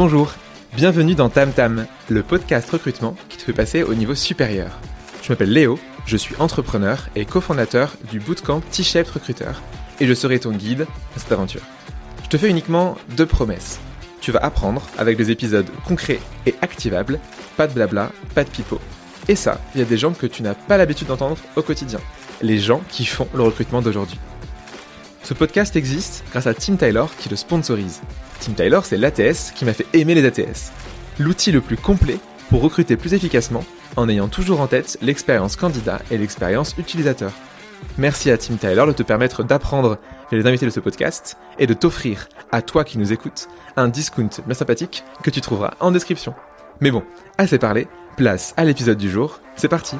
Bonjour, bienvenue dans Tam Tam, le podcast recrutement qui te fait passer au niveau supérieur. Je m'appelle Léo, je suis entrepreneur et cofondateur du bootcamp T-Shaped Recruiter et je serai ton guide dans cette aventure. Je te fais uniquement deux promesses. Tu vas apprendre avec des épisodes concrets et activables, pas de blabla, pas de pipeau. Et ça, il y a des gens que tu n'as pas l'habitude d'entendre au quotidien. Les gens qui font le recrutement d'aujourd'hui. Ce podcast existe grâce à Tim Taylor qui le sponsorise. Tim Taylor, c'est l'ATS qui m'a fait aimer les ATS. L'outil le plus complet pour recruter plus efficacement en ayant toujours en tête l'expérience candidat et l'expérience utilisateur. Merci à Tim Taylor de te permettre d'apprendre les invités de ce podcast et de t'offrir, à toi qui nous écoutes, un discount bien sympathique que tu trouveras en description. Mais bon, assez parlé, place à l'épisode du jour, c'est parti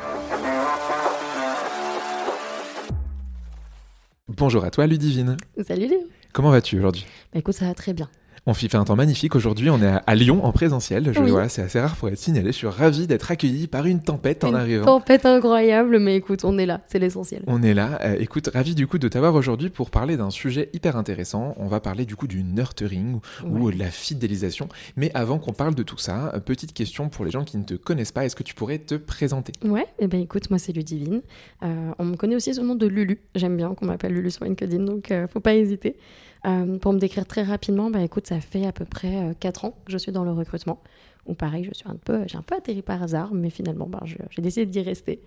Bonjour à toi Ludivine. Salut Léo. Comment vas-tu aujourd'hui? Bah écoute, ça va très bien. On fait un temps magnifique aujourd'hui, on est à Lyon en présentiel. Je, voilà, c'est assez rare pour être signalé. Je suis ravi d'être accueilli par une tempête en arrivant. Tempête incroyable, mais écoute, on est là, c'est l'essentiel. On est là. Euh, écoute, ravi du coup de t'avoir aujourd'hui pour parler d'un sujet hyper intéressant. On va parler du coup du nurturing ou de la fidélisation. Mais avant qu'on parle de tout ça, euh, petite question pour les gens qui ne te connaissent pas, est-ce que tu pourrais te présenter? Ouais, et eh ben écoute, moi c'est Ludivine. Euh, on me connaît aussi sous le nom de Lulu. J'aime bien qu'on m'appelle Lulu sur LinkedIn, donc faut pas hésiter. Euh, pour me décrire très rapidement, bah, écoute, ça fait à peu près 4 euh, ans que je suis dans le recrutement. Ou pareil, je suis un peu, j'ai un peu atterri par hasard, mais finalement, bah, j'ai décidé d'y rester.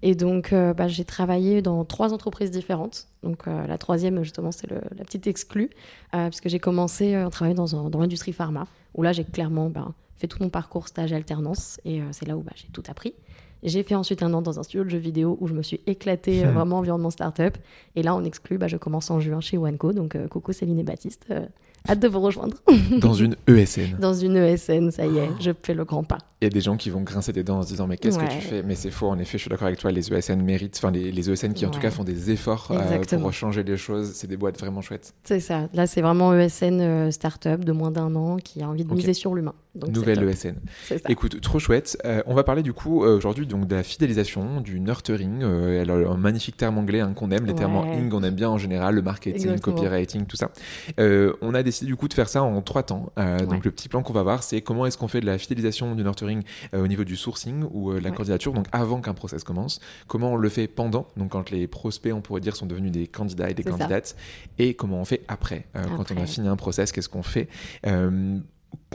Et donc, euh, bah, j'ai travaillé dans trois entreprises différentes. Donc, la troisième, justement, c'est la petite exclue, puisque j'ai commencé à travailler dans, l'industrie pharma, où là, j'ai clairement bah, fait tout mon parcours stage alternance, et c'est là où j'ai tout appris. J'ai fait ensuite un an dans un studio de jeux vidéo où je me suis éclatée euh, vraiment environnement startup. Et là, en exclu, bah, je commence en juin chez Wanco. Donc, euh, coucou Céline et Baptiste. Euh, hâte de vous rejoindre. Dans une ESN. Dans une ESN, ça y est, je fais le grand pas. Il y a des gens qui vont grincer des dents en se disant mais qu'est-ce que tu fais? Mais c'est faux, en effet, je suis d'accord avec toi, les ESN méritent, enfin les, les, ESN qui en tout cas font des efforts pour changer les choses, c'est des boîtes vraiment chouettes. C'est ça, là c'est vraiment ESN startup de moins d'un an qui a envie de miser sur l'humain. Nouvelle ESN. Écoute, trop chouette. Euh, on va parler du coup euh, aujourd'hui donc de la fidélisation, du nurturing. Euh, elle a un magnifique terme anglais hein, qu'on aime, les termes en ing on aime bien en général, le marketing, copywriting, tout ça. on a décidé du coup de faire ça en trois temps. Donc le petit plan qu'on va voir, c'est comment est-ce qu'on fait de la fidélisation, du nurturing au niveau du sourcing ou de la candidature, donc avant qu'un process commence. Comment on le fait pendant, donc quand les prospects, on pourrait dire, sont devenus des candidats et des candidates, et comment on fait après, quand on a fini un process, qu'est-ce qu'on fait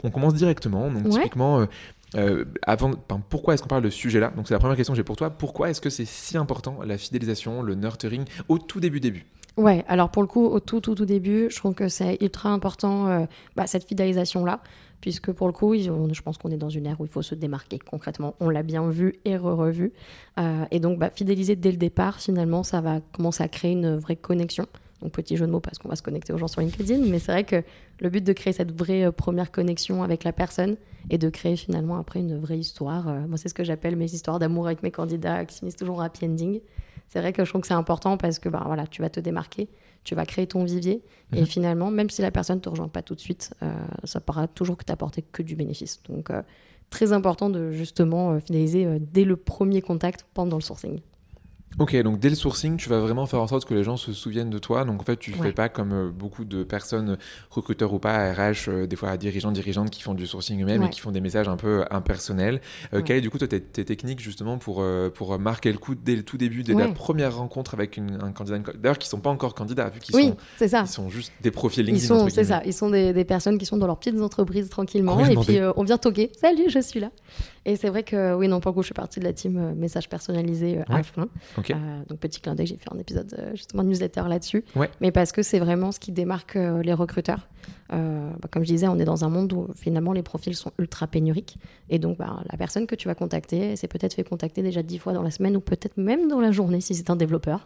on commence directement. Donc, typiquement, euh, euh, avant, pourquoi est-ce qu'on parle de ce sujet-là? Donc, c'est la première question que j'ai pour toi. Pourquoi est-ce que c'est si important, la fidélisation, le nurturing, au tout début début? Ouais, alors pour le coup, au tout, tout, tout début, je trouve que c'est ultra important, euh, bah, cette fidélisation-là, puisque pour le coup, je pense qu'on est dans une ère où il faut se démarquer concrètement. On l'a bien vu et re-revu. et donc, bah, fidéliser dès le départ, finalement, ça va commencer à créer une vraie connexion. Donc petit jeu de mots parce qu'on va se connecter aux gens sur LinkedIn, mais c'est vrai que le but de créer cette vraie euh, première connexion avec la personne et de créer finalement après une vraie histoire. Euh, moi c'est ce que j'appelle mes histoires d'amour avec mes candidats qui finissent toujours happy ending. C'est vrai que je trouve que c'est important parce que bah, voilà, tu vas te démarquer, tu vas créer ton vivier et mhm. finalement même si la personne ne te rejoint pas tout de suite, euh, ça pourra toujours que t'apporter que du bénéfice. Donc très important de justement finaliser dès le premier contact pendant le sourcing. Ok, donc dès le sourcing, tu vas vraiment faire en sorte que les gens se souviennent de toi. Donc en fait, tu ne fais pas comme euh, beaucoup de personnes, recruteurs ou pas, RH, euh, des fois dirigeants, dirigeantes qui font du sourcing eux-mêmes et qui font des messages un peu impersonnels. Euh, quelle est du coup tes, tes, techniques justement pour, pour marquer le coup dès le tout début, dès la première rencontre avec un candidat D'ailleurs, qui ne sont pas encore candidats, vu qu'ils oui, sont, ça. Ils sont juste des profils LinkedIn. C'est ça, ils sont des, des, personnes qui sont dans leurs petites entreprises tranquillement et puis on vient toquer. Salut, je suis là. Et c'est vrai que, oui, non, pour le coup, je suis partie de la team message personnalisé à fond. donc petit j'ai fait un épisode euh, justement de newsletter là-dessus. Mais parce que c'est vraiment ce qui démarque euh, les recruteurs. Euh, bah, comme je disais, on est dans un monde où finalement les profils sont ultra pénuriques. Et donc, bah, la personne que tu vas contacter, c'est peut-être fait contacter déjà dix fois dans la semaine ou peut-être même dans la journée si c'est un développeur.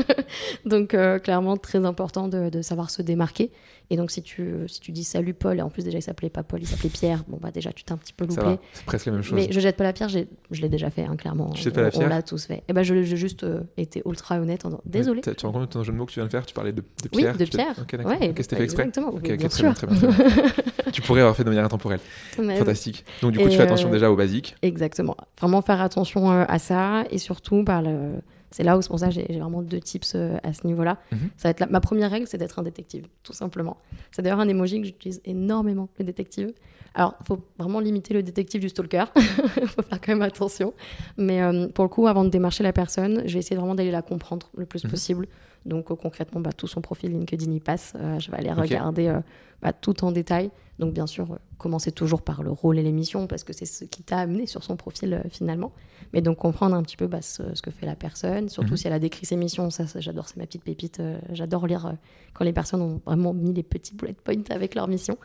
donc, clairement, très important de, savoir se démarquer. Et donc, si tu, si tu dis salut Paul, et en plus déjà il s'appelait pas Paul, il s'appelait Pierre, bon, bah déjà tu t'es un petit peu loupé. C'est presque la même chose. Mais je jette pas la pierre, je l'ai déjà fait, hein, clairement. Tu pas la pierre On l'a tous fait. Et ben, je, j'ai juste été ultra honnête. En... Désolé. tu rends compte ton jeu de mots que tu viens de faire Tu parlais de, de Pierre Oui, de Pierre. Ok, d'accord. Ouais, c'était fait exprès Exactement. Ok, très, bien, très bien, tu pourrais avoir fait de manière intemporelle. Fantastique. Donc, du coup, tu fais attention euh, déjà aux basiques. Exactement. Vraiment faire attention euh, à ça et surtout, bah, le C'est là où c'est pour ça que j'ai vraiment deux tips euh, à ce niveau-là. Mhm. Ça va être la- ma première règle, c'est d'être un détective, tout simplement. C'est d'ailleurs un emoji que j'utilise énormément, le détective. Alors, il faut vraiment limiter le détective du stalker. Il faut faire quand même attention. Mais euh, pour le coup, avant de démarcher la personne, je vais essayer vraiment d'aller la comprendre le plus Mhm. possible. Donc, euh, concrètement, bah, tout son profil LinkedIn y passe. Euh, je vais aller regarder euh, bah, tout en détail. Donc, bien sûr, commencer toujours par le rôle et l'émission, parce que c'est ce qui t'a amené sur son profil finalement. Mais donc, comprendre un petit peu bah, ce, ce que fait la personne, surtout Mhm. si elle a décrit ses missions. Ça, ça, j'adore, c'est ma petite pépite. J'adore lire quand les personnes ont vraiment mis les petits bullet points avec leur mission.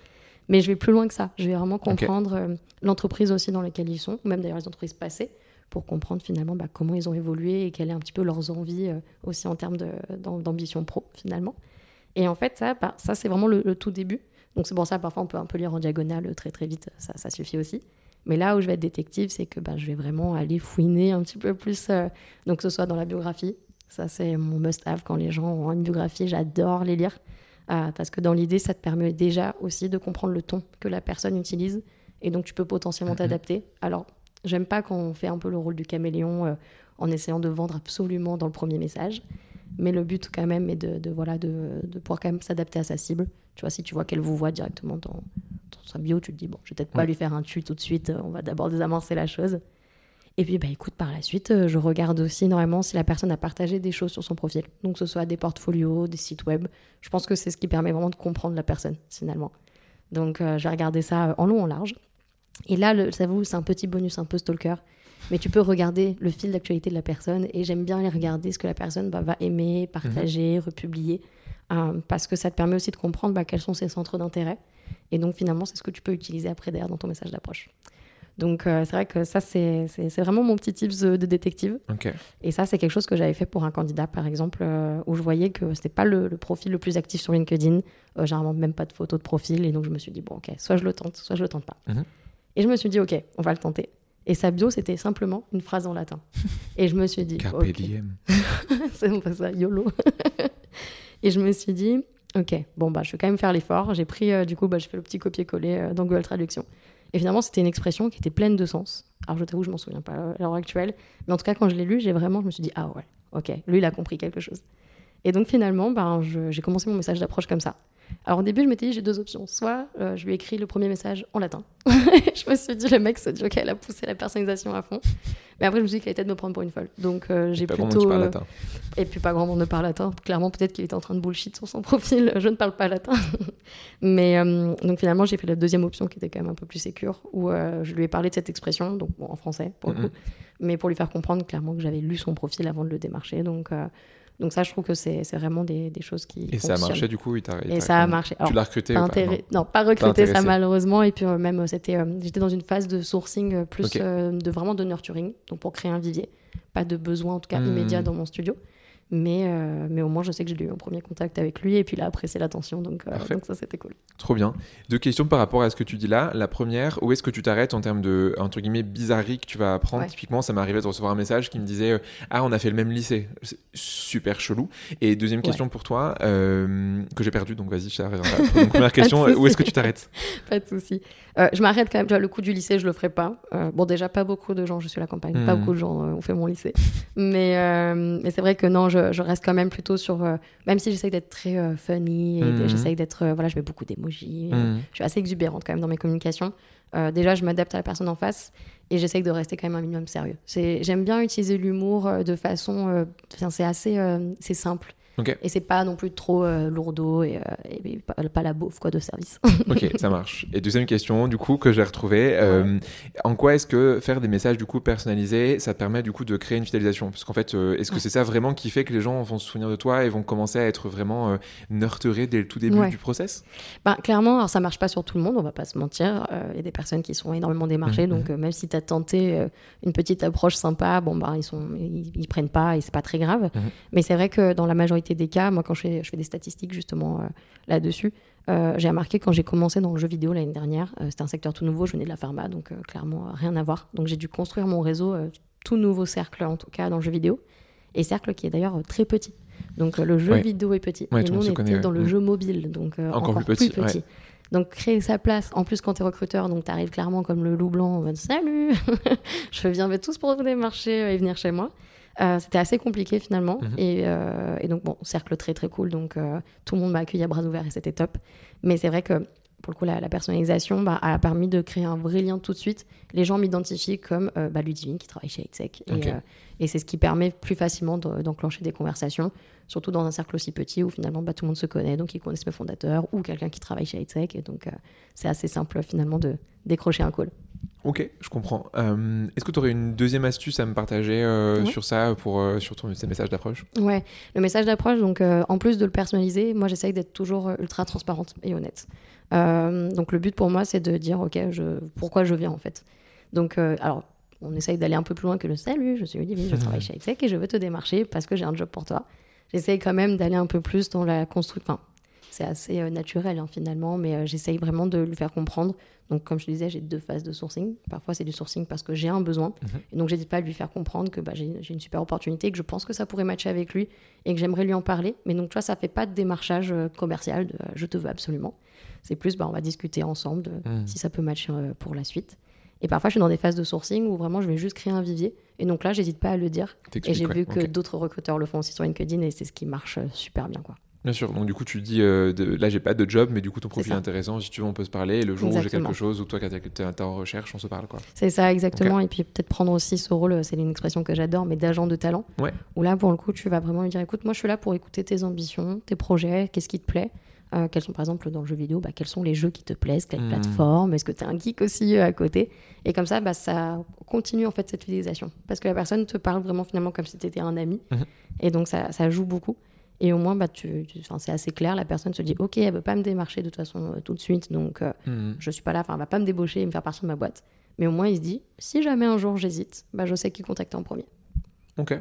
Mais je vais plus loin que ça. Je vais vraiment comprendre l'entreprise aussi dans laquelle ils sont, ou même d'ailleurs les entreprises passées, pour comprendre finalement bah, comment ils ont évolué et quelles est un petit peu leurs envies euh, aussi en termes d'ambition pro finalement. Et en fait, ça, bah, ça c'est vraiment le, le tout début. Donc c'est pour ça parfois on peut un peu lire en diagonale euh, très très vite, ça, ça suffit aussi. Mais là où je vais être détective, c'est que bah, je vais vraiment aller fouiner un petit peu plus, euh, donc que ce soit dans la biographie. Ça c'est mon must-have quand les gens ont une biographie, j'adore les lire. Euh, parce que dans l'idée, ça te permet déjà aussi de comprendre le ton que la personne utilise. Et donc, tu peux potentiellement Mhm. t'adapter. Alors, j'aime pas quand on fait un peu le rôle du caméléon euh, en essayant de vendre absolument dans le premier message. Mais le but, quand même, est de, de, voilà, de, de pouvoir quand même s'adapter à sa cible. Tu vois, si tu vois qu'elle vous voit directement dans, dans sa bio, tu te dis, bon, je vais peut-être pas lui faire un tu tout de suite. euh, On va d'abord désamorcer la chose. Et puis, bah, écoute, par la suite, euh, je regarde aussi énormément si la personne a partagé des choses sur son profil. Donc, que ce soit des portfolios, des sites web. Je pense que c'est ce qui permet vraiment de comprendre la personne, finalement. Donc, euh, j'ai regardé ça en long, en large. Et là, j'avoue, c'est un petit bonus un peu stalker. Mais tu peux regarder le fil d'actualité de la personne. Et j'aime bien aller regarder ce que la personne bah, va aimer, partager, republier. euh, parce que ça te permet aussi de comprendre bah, quels sont ses centres d'intérêt. Et donc, finalement, c'est ce que tu peux utiliser après derrière dans ton message d'approche. Donc, euh, c'est vrai que ça, c'est vraiment mon petit tips de, détective. Et ça, c'est quelque chose que j'avais fait pour un candidat, par exemple, euh, où je voyais que c'était pas le, le profil le plus actif sur LinkedIn. Généralement, même pas de photo de profil. Et donc, je me suis dit, bon, ok, soit je le tente, soit je le tente pas. Mhm. Et je me suis dit, ok, on va le tenter. Et sa bio, c'était simplement une phrase en latin. Et je me suis dit, Carpe ok, diem. c'est peu ça, YOLO. et je me suis dit, ok, bon, bah, je vais quand même faire l'effort. J'ai pris, euh, du coup, bah, j'ai fait le petit copier-coller euh, dans Google Traduction. Et finalement, c'était une expression qui était pleine de sens. Alors, je t'avoue, je m'en souviens pas euh, à l'heure actuelle. Mais en tout cas, quand je l'ai lu, j'ai vraiment, je me suis dit, ah ouais, ok, lui, il a compris quelque chose. Et donc, finalement, ben, j'ai commencé mon message d'approche comme ça. Alors, au début, je m'étais dit, j'ai deux options. Soit euh, je lui ai écrit le premier message en latin. je me suis dit, le mec se dit, ok, elle a poussé la personnalisation à fond. Mais après, je me suis dit qu'il allait peut-être me prendre pour une folle. Donc, euh, j'ai plutôt. euh, latin. et puis pas grand monde ne parle latin. Clairement, peut-être qu'il était en train de bullshit sur son profil. Je ne parle pas latin. Mais euh, donc finalement, j'ai fait la deuxième option qui était quand même un peu plus sécure, où euh, je lui ai parlé de cette expression, donc bon, en français pour le coup, mais pour lui faire comprendre clairement que j'avais lu son profil avant de le démarcher. Donc, donc ça, je trouve que c'est vraiment des, des choses qui Et ça a marché du coup il Et ça a marché. Alors, Tu l'as recruté pas ou pas non. pas recruter ça malheureusement. Et puis euh, même, euh, c'était, euh, j'étais dans une phase de sourcing plus euh, de vraiment de nurturing, donc pour créer un vivier. Pas de besoin en tout cas Hmm. immédiat dans mon studio. Mais, euh, mais au moins, je sais que j'ai eu un premier contact avec lui et puis il a apprécié l'attention. Donc, euh, donc ça, c'était cool. Trop bien. Deux questions par rapport à ce que tu dis là. La première, où est-ce que tu t'arrêtes en termes de, entre guillemets, bizarrerie que tu vas apprendre? Ouais. Typiquement, ça m'est arrivé de recevoir un message qui me disait euh, Ah, on a fait le même lycée. C'est super chelou. Et deuxième Ouais. question pour toi, euh, que j'ai perdu, donc vas-y, je t'arrête. Donc, première question, où est-ce que tu t'arrêtes? Pas de souci. Je m'arrête quand même. Le coup du lycée, je le ferai pas. Bon, déjà, pas beaucoup de gens, je suis à la campagne, pas Mhm. beaucoup de gens ont fait mon lycée. mais mais c'est vrai que non, je, je reste quand même plutôt sur. euh, même si j'essaye d'être très euh, funny et Mhm. j'essaye d'être. euh, voilà, je mets beaucoup d'émojis. Hmm. Je suis assez exubérante quand même dans mes communications. Déjà, je m'adapte à la personne en face et j'essaye de rester quand même un minimum sérieux. J'aime bien utiliser l'humour de façon. c'est assez. c'est simple. Ok. Et c'est pas non plus trop euh, lourdeau et, euh, et- et pas, pas la beauf quoi, de service. Ok, ça marche. Et deuxième question, du coup, que j'ai retrouvée, euh, en quoi est-ce que faire des messages du coup personnalisés, ça permet du coup de créer une fidélisation? Parce qu'en fait, euh, est-ce que c'est ça vraiment qui fait que les gens vont se souvenir de toi et vont commencer à être vraiment nurturés dès le tout début Ouais. du process? Ben, clairement, alors ça marche pas sur tout le monde, on va pas se mentir. Il y a des personnes qui sont énormément démarchées, Mhm. donc euh, même si tu as tenté une petite approche sympa, bon ben ils sont, ils, ils prennent pas et c'est pas très grave. Mhm. Mais c'est vrai que dans la majorité des cas, moi quand je fais, je fais des statistiques justement euh, là-dessus, euh, j'ai remarqué quand j'ai commencé dans le jeu vidéo l'année dernière, euh, c'était un secteur tout nouveau, je venais de la pharma, donc clairement rien à voir. Donc j'ai dû construire mon réseau, tout nouveau cercle en tout cas dans le jeu vidéo, et cercle qui est d'ailleurs très petit. Donc le jeu Ouais. vidéo est petit. Ouais, et tout le nous on était connaît, ouais. dans le Mm. jeu mobile, donc Encore encore, plus petit. Donc créer sa place, en plus quand tu es recruteur, donc tu arrives clairement comme le loup blanc en mode salut, je viens tous pour vous démarcher et venir chez moi. Euh, c'était assez compliqué finalement. Mhm. et, euh, et donc, bon, cercle très très cool. Donc, euh, tout le monde m'a accueilli à bras ouverts et c'était top. Mais c'est vrai que pour le coup, la, la personnalisation bah, a permis de créer un vrai lien tout de suite. Les gens m'identifient comme bah, Ludivine qui travaille chez Hightech. Et, Ok. euh, et c'est ce qui permet plus facilement de- d'enclencher des conversations, surtout dans un cercle aussi petit où finalement bah, tout le monde se connaît, donc ils connaissent mes fondateurs ou quelqu'un qui travaille chez Hightech. Et donc, c'est assez simple finalement de décrocher un call. Ok, je comprends. Euh, Est-ce que tu aurais une deuxième astuce à me partager euh, Ouais. sur ça, pour, euh, sur ton, ces messages d'approche? Ouais, le message d'approche, donc euh, en plus de le personnaliser, moi j'essaye d'être toujours ultra transparente et honnête. Donc le but pour moi, c'est de dire, ok, je, pourquoi je viens en fait. Donc, alors, on essaye d'aller un peu plus loin que le salut, je suis Olivier, je travaille chez Exec et je veux te démarcher parce que j'ai un job pour toi. J'essaye quand même d'aller un peu plus dans la construction. Enfin, c'est assez euh, naturel hein, finalement, mais euh, j'essaye vraiment de lui faire comprendre. Donc, comme je te disais, j'ai deux phases de sourcing. Parfois, c'est du sourcing parce que j'ai un besoin. Mhm. Et donc, j'hésite pas à lui faire comprendre que bah, j'ai une super opportunité, que je pense que ça pourrait matcher avec lui et que j'aimerais lui en parler. Mais donc, tu vois, ça fait pas de démarchage euh, commercial de je te veux absolument. C'est plus, bah, on va discuter ensemble de Mhm. si ça peut matcher pour la suite. Et parfois, je suis dans des phases de sourcing où vraiment, je vais juste créer un vivier. Et donc là, j'hésite pas à le dire. Et j'ai ouais, vu que d'autres recruteurs le font aussi sur LinkedIn et c'est ce qui marche super bien, quoi. Bien sûr, donc du coup tu dis euh, de- là j'ai pas de job mais du coup ton profil est intéressant, si tu veux on peut se parler et le jour où j'ai quelque chose ou toi quand t'es t'es en recherche on se parle quoi. C'est ça, exactement. Et puis peut-être prendre aussi ce rôle, c'est une expression que j'adore, mais d'agent de talent. Ouais. Où là, pour le coup, tu vas vraiment lui dire écoute, moi, je suis là pour écouter tes ambitions, tes projets, qu'est-ce qui te plaît. Euh, quels sont, par exemple, dans le jeu vidéo, bah, quels sont les jeux qui te plaisent, quelle Mhm. plateforme, est-ce que tu es un geek aussi euh, à côté Et comme ça, bah, ça continue en fait cette fidélisation. Parce que la personne te parle vraiment finalement comme si tu étais un ami. Mhm. Et donc, ça, ça joue beaucoup. Et au moins, bah, tu, tu- c'est assez clair. La personne se dit ok, elle veut pas me démarcher de toute façon euh, tout de suite. Donc, euh, Mhm. je suis pas là, enfin, elle va pas me débaucher et me faire partir de ma boîte. Mais au moins, il se dit, si jamais un jour j'hésite, bah, je sais qui contacter en premier. Ok,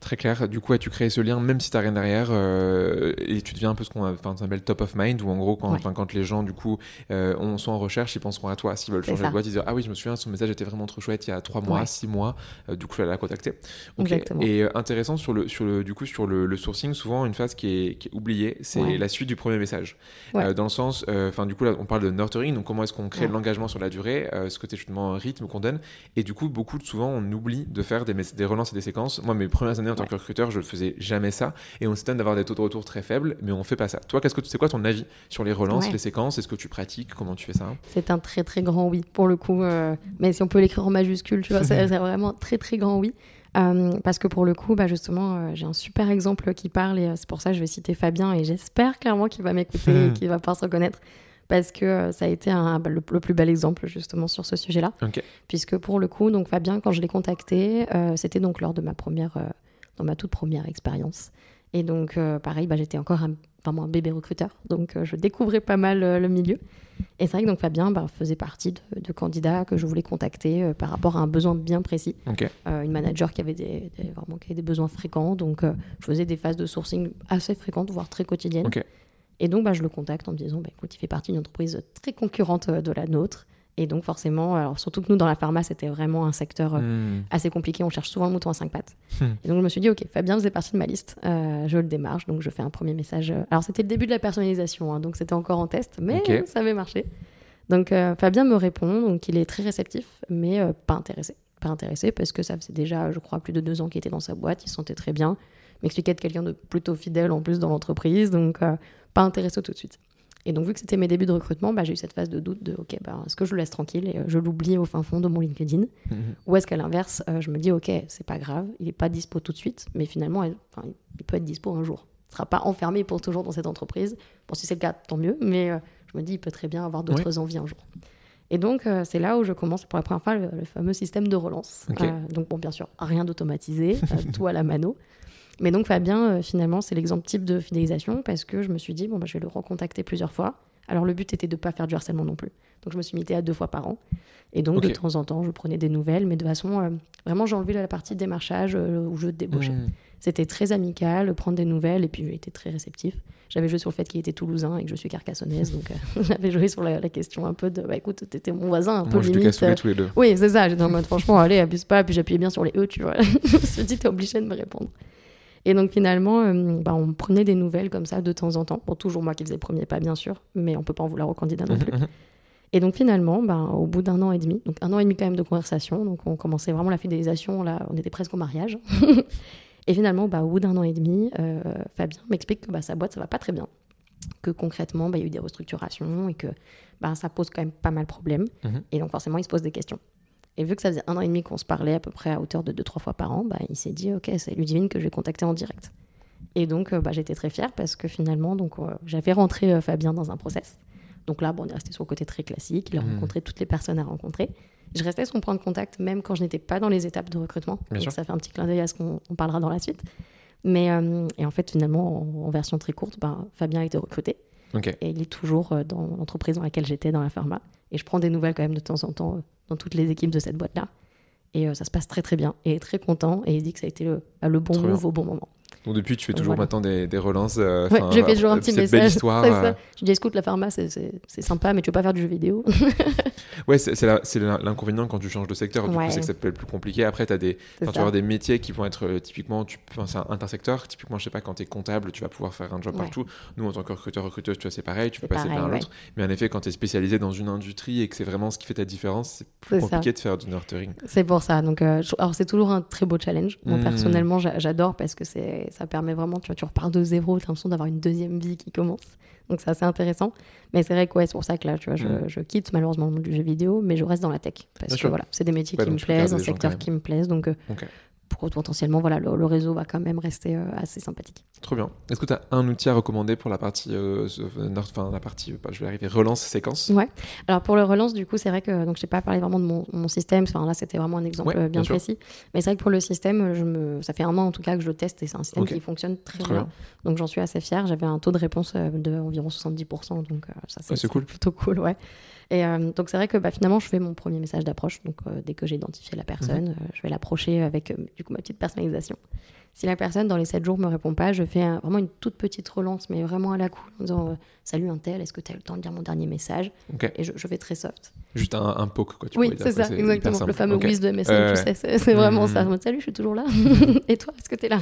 très clair. Du coup, ouais, tu crées ce lien même si t'as rien derrière euh, et tu deviens un peu ce qu'on a- enfin, ça s'appelle top of mind où en gros quand, Ouais. les gens du coup euh, on sont en recherche, ils penseront à toi. S'ils veulent changer de boîte, ils disent ah oui je me souviens son message était vraiment trop chouette il y a trois mois, Ouais. six mois. Euh, du coup je vais la contacter. Ok. Exactement. Et euh, intéressant sur le sur le du coup sur le, le sourcing souvent une phase qui est, qui est oubliée c'est Ouais. la suite du premier message. Ouais. Dans le sens enfin du coup là on parle de nurturing donc comment est-ce qu'on crée Ouais. de l'engagement sur la durée, ce côté justement rythme qu'on donne et du coup beaucoup souvent on oublie de faire des, relances et des séquences. Moi mes premières années en tant que recruteur je ne faisais jamais ça et on s'étonne d'avoir des taux de retour très faibles mais on fait pas ça. Toi qu'est-ce que c'est quoi ton avis sur les relances, les séquences, est-ce que tu pratiques, comment tu fais ça? C'est un très très grand oui, pour le coup. euh, mais si on peut l'écrire en majuscule, tu vois, c'est vraiment très très grand oui. Euh, parce que pour le coup, bah justement, euh, j'ai un super exemple qui parle et c'est pour ça que je vais citer Fabien et j'espère clairement qu'il va m'écouter et qu'il va pouvoir se reconnaître parce que euh, ça a été un, bah, le, le plus bel exemple justement sur ce sujet-là. Puisque pour le coup, donc Fabien, quand je l'ai contacté, euh, c'était donc lors de ma première, euh, dans ma toute première expérience. Et donc, euh, pareil, bah, j'étais encore un, vraiment un bébé recruteur, donc je découvrais pas mal le milieu. Et c'est vrai que donc Fabien bah, faisait partie de, de candidats que je voulais contacter par rapport à un besoin bien précis. Une manager qui avait des, des- vraiment qui avait des besoins fréquents, donc je faisais des phases de sourcing assez fréquentes, voire très quotidiennes. Et donc, bah, je le contacte en me disant, bah, écoute, il fait partie d'une entreprise très concurrente euh, de la nôtre. Et donc, forcément, alors surtout que nous, dans la pharma, c'était vraiment un secteur euh, Hmm. assez compliqué. On cherche souvent le mouton à cinq pattes. Hmm. Et donc, je me suis dit, OK, Fabien faisait partie de ma liste. Euh, je le démarche. Donc, je fais un premier message. Alors, c'était le début de la personnalisation. hein, donc, c'était encore en test. Mais ça avait marché. Donc, euh, Fabien me répond. Donc, il est très réceptif, mais euh, pas intéressé. Pas intéressé parce que ça faisait déjà, je crois, plus de deux ans qu'il était dans sa boîte. Il se sentait très bien. M'expliquait être quelqu'un de plutôt fidèle en plus dans l'entreprise. Donc, pas intéressé tout de suite. Et donc, vu que c'était mes débuts de recrutement, bah, j'ai eu cette phase de doute de OK, bah, est-ce que je le laisse tranquille et euh, je l'oublie au fin fond de mon LinkedIn Mhm. Ou est-ce qu'à l'inverse, euh, je me dis OK, c'est pas grave, il n'est pas dispo tout de suite, mais finalement, elle- il peut être dispo un jour. Il ne sera pas enfermé pour toujours dans cette entreprise. Bon, si c'est le cas, tant mieux, mais euh, je me dis, il peut très bien avoir d'autres envies un jour. Et donc, euh, c'est là où je commence pour la première fois le, le fameux système de relance. Euh, donc, bon, bien sûr, rien d'automatisé, euh, tout à la mano. Mais donc, Fabien, euh, finalement, c'est l'exemple type de fidélisation parce que je me suis dit, bon, bah, je vais le recontacter plusieurs fois. Alors, le but était de ne pas faire du harcèlement non plus. Donc, je me suis limité à deux fois par an. Et donc, de temps en temps, je prenais des nouvelles, mais de façon. euh, vraiment, j'ai enlevé la partie démarchage euh, où je débauchais. Hmm. C'était très amical, prendre des nouvelles, et puis j'ai été très réceptif. J'avais joué sur le fait qu'il était toulousain et que je suis carcassonnaise, donc euh, j'avais joué sur la, la question un peu de bah écoute, t'étais mon voisin, un peu Moi je limite. tous les deux. Oui, c'est ça. J'étais en mode, franchement, allez, abuse pas. Puis j'appuyais bien sur les E, tu vois. je me suis dit, t'es obligé de me répondre. Et donc finalement, euh, bah, on prenait des nouvelles comme ça de temps en temps. Bon, toujours moi qui faisais le premier pas, bien sûr, mais on peut pas en vouloir au candidat non plus. Mhm, mhm. Et donc finalement, ben, au bout d'un an et demi, donc un an et demi quand même de conversation, donc on commençait vraiment la fidélisation, là on était presque au mariage. et finalement, bah, au bout d'un an et demi, euh, Fabien m'explique que bah, sa boîte ça va pas très bien, que concrètement bah, il y a eu des restructurations et que bah, ça pose quand même pas mal de problèmes. Mhm. Et donc forcément il se pose des questions. Et vu que ça faisait un an et demi qu'on se parlait à peu près à hauteur de deux trois fois par an, bah, il s'est dit ok c'est Ludivine que je vais contacter en direct. Et donc euh, bah, j'étais très fière parce que finalement donc euh, j'avais rentré euh, Fabien dans un process. Donc là, bon, on est resté sur le côté très classique. Il a Mhm. rencontré toutes les personnes à rencontrer. Je restais son point de contact même quand je n'étais pas dans les étapes de recrutement. Bien Donc sûr. ça fait un petit clin d'œil à ce qu'on on parlera dans la suite. Mais euh, et en fait, finalement, en, en version très courte, ben, Fabien a été recruté et il est toujours dans l'entreprise dans laquelle j'étais, dans la pharma. Et je prends des nouvelles quand même de temps en temps dans toutes les équipes de cette boîte-là. Et euh, ça se passe très très bien. Et il est très content. Et il dit que ça a été le, bah, le bon move au bon moment. Donc depuis, tu fais toujours voilà. maintenant des, des relances. euh, Ouais, j'ai fait toujours un euh, petit cette message. belle histoire. Euh, ça. Je dis, écoute, la pharma, c'est- sympa, mais tu veux pas faire du jeu vidéo Ouais, c'est l'inconvénient quand tu changes de secteur. Du Ouais. coup, c'est que ça peut être plus compliqué. Après, tu as des, tu vas avoir des métiers qui vont être euh, typiquement, tu, un intersecteur. Typiquement, je sais pas, quand tu es comptable, tu vas pouvoir faire un job Ouais. partout. Nous, en tant que recruteur, recruteuse, tu vois, c'est pareil, tu peux passer l'un à l'autre. Mais en effet, quand tu es spécialisé dans une industrie et que c'est vraiment ce qui fait ta différence, c'est plus ça. compliqué de faire du nurturing. C'est pour ça. Donc, euh, je- alors c'est toujours un très beau challenge. Moi Mm. personnellement, j'a- j'adore parce que c'est, ça permet vraiment, tu vois, tu repars de zéro, t'as l'impression d'avoir une deuxième vie qui commence. Donc c'est assez intéressant. Mais c'est vrai que ouais, c'est pour ça que là, tu vois, je, Mm. je quitte malheureusement le monde du jeu vidéo, mais je reste dans la tech parce Bien que sûr. voilà, c'est des métiers Ouais, qui me tu plaisent, un secteur qui me plaise. Donc euh. Pour potentiellement, voilà, le, le réseau va quand même rester euh, assez sympathique. Trop bien. Est-ce que tu as un outil à recommander pour la partie, euh, enfin, la partie, euh, je vais arriver, relance séquence? Ouais. Alors pour le relance, du coup, c'est vrai que donc je n'ai pas parlé vraiment de mon, mon système. Enfin là, c'était vraiment un exemple Ouais, bien précis. Mais c'est vrai que pour le système, je me, ça fait un an en tout cas que je le teste et c'est un système qui fonctionne très, Très bien. bien. Donc j'en suis assez fière. J'avais un taux de réponse euh, de environ 70%, donc ça Ouais, c'est cool. plutôt cool, ouais. Et euh, donc c'est vrai que bah, finalement je fais mon premier message d'approche. Donc euh, dès que j'ai identifié la personne, Mhm. euh, je vais l'approcher avec du coup ma petite personnalisation. Si la personne dans les 7 jours me répond pas, je fais un- vraiment une toute petite relance, mais vraiment à la cool, en disant salut un tel, est-ce que tu as eu le temps de lire mon dernier message. Et je, je fais très soft. Juste un, un poke, quoi. Tu oui, c'est ça, exactement. Le fameux Ok. whiz de MSN, Ouais, tu sais, c'est vraiment Mhm. ça. Mode, Salut, je suis toujours là. et toi, est-ce que tu es là?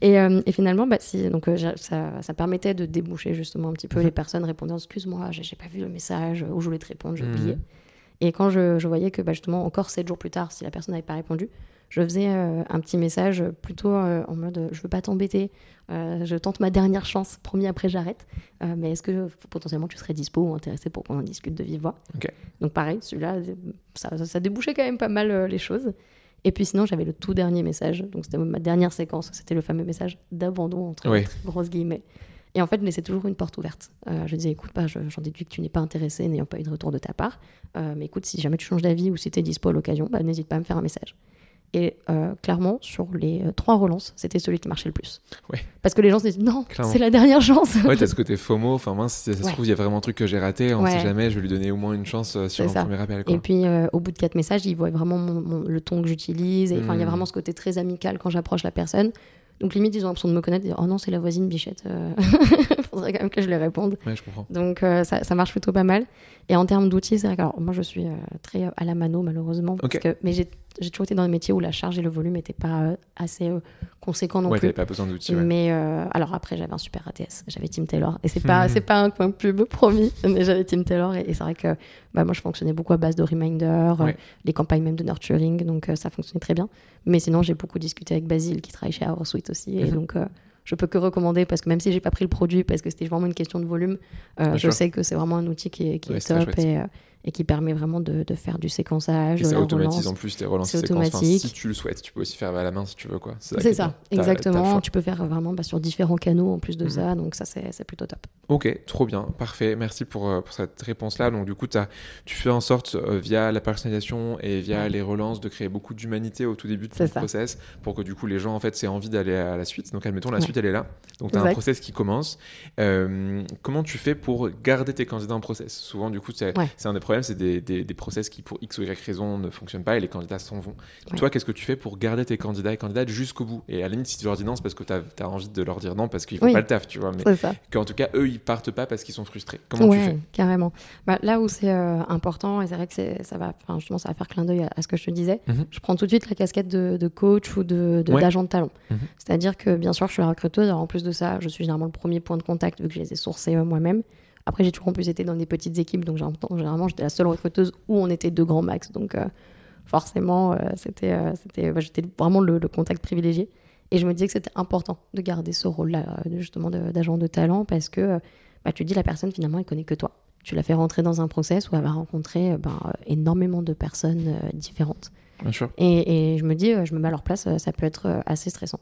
Et, euh, et finalement, bah, si, donc, euh, ça, ça permettait de déboucher justement un petit peu Mhm. les personnes répondant Excuse-moi, j'ai pas vu le message, ou je voulais te répondre, j'ai Mhm. oublié. Et quand je, je voyais que bah, justement, encore 7 jours plus tard, si la personne n'avait pas répondu, je faisais euh, un petit message plutôt euh, en mode Je veux pas t'embêter, euh, je tente ma dernière chance, promis après j'arrête. Mais est-ce que potentiellement tu serais dispo ou intéressé pour qu'on en discute de vive voix? Donc pareil, celui-là, ça, débouchait quand même pas mal les choses. Et puis sinon, j'avais le tout dernier message. Donc c'était ma dernière séquence. C'était le fameux message d'abandon entre Oui. grosses guillemets. Et en fait, je laissais toujours une porte ouverte. Euh, je disais, écoute, bah, je- j'en déduis que tu n'es pas intéressé, n'ayant pas eu de retour de ta part. Euh, mais écoute, si jamais tu changes d'avis ou si tu es dispo à l'occasion, bah, n'hésite pas à me faire un message. Et euh, clairement, sur les euh, trois relances, c'était celui qui marchait le plus. Ouais. Parce que les gens se disent, non, c'est la dernière chance. Ouais, t'as ce côté FOMO. Enfin, mince, si ça se Ouais. trouve, il y a vraiment un truc que j'ai raté. On Ouais. sait jamais, je vais lui donner au moins une chance euh, sur ça. premier appel. Quoi. Et puis, euh, au bout de quatre messages, ils voient vraiment mon- mon- le ton que j'utilise. Et il y a Mm. vraiment ce côté très amical quand j'approche la personne. Donc, limite, ils ont l'impression de me connaître. et dire, oh non, c'est la voisine Bichette. euh, Faudrait quand même que je lui réponde. Ouais, je comprends. Donc, euh, ça, ça marche plutôt pas mal. Et en termes d'outils, c'est vrai que alors, moi, je suis euh, très euh, à la mano, malheureusement. parce Ok. que- mais j'ai toujours été dans des métiers où la charge et le volume n'étaient pas euh, assez conséquents non Ouais, plus. pas besoin d'outils. ouais. Mais alors après, j'avais un super ATS, j'avais Tim Taylor. Et c'est pas, Mhm. c'est pas un coin pub, promis, mais j'avais Tim Taylor. Et, et c'est vrai que bah, moi, je fonctionnais beaucoup à base de euh, les campagnes même de nurturing, donc ça fonctionnait très bien. Mais sinon, j'ai beaucoup discuté avec Basile, qui travaille chez Hoursuite aussi. Et Mhm. donc, je peux que recommander, parce que même si j'ai pas pris le produit, parce que c'était vraiment une question de volume, euh, je sûr. sais que c'est vraiment un outil qui est, qui Ouais, est c'est très top et, et qui permet vraiment de, de faire du séquençage, Et ça automatise en plus tes relances séquences. Enfin, si tu le souhaites, tu peux aussi faire à la main si tu veux. quoi. C'est ça, exactement. Tu peux faire vraiment bah, sur différents canaux en plus de Mhm. ça, donc ça, c'est plutôt top. Ok, trop bien, parfait. Merci pour, euh, pour cette réponse-là. Donc, du coup, tu fais en sorte, euh, via la personnalisation et via Ouais. les relances, de créer beaucoup d'humanité au tout début de ton process pour que, du coup, les gens, en fait, aient envie d'aller à la suite. Donc, admettons, la Ouais. suite, elle est là. Donc, tu as un process qui commence. Euh, comment tu fais pour garder tes candidats en process? Souvent, du coup, c'est Ouais. c'est un des problèmes, c'est des, des, des process qui, pour X ou Y raison, ne fonctionnent pas et les candidats s'en vont. Ouais. Toi, qu'est-ce que tu fais pour garder tes candidats et candidates jusqu'au bout? Et à la limite, si tu leur dis non, c'est parce que tu as, envie de leur dire non parce qu'ils font Oui. pas le taf, tu vois. Mais qu'en tout cas, eux, ils partent pas parce qu'ils sont frustrés. Comment tu ouais, fais? carrément. Bah, là où c'est euh, important, et c'est vrai que ça va, justement, ça va faire clin d'œil à, à ce que je te disais, Mhm. je prends tout de suite la casquette de, de coach ou de de- Ouais. d'agent de talent. Mhm. C'est-à-dire que, bien sûr, je suis la recruteuse, alors en plus de ça, je suis généralement le premier point de contact vu que je les ai sourcés euh, moi-même. Après, j'ai toujours en plus été dans des petites équipes, donc généralement, j'étais la seule recruteuse où on était deux grands max. Donc, forcément, c'était, c'était, j'étais vraiment le, contact privilégié. Et je me disais que c'était important de garder ce rôle-là, justement, d'agent de, talent, parce que bah, tu dis la personne, finalement, elle connaît que toi. Tu la fais rentrer dans un process où elle va rencontrer ben, énormément de personnes différentes. Bien sûr. Et, je me dis, je me mets à leur place, ça peut être assez stressant.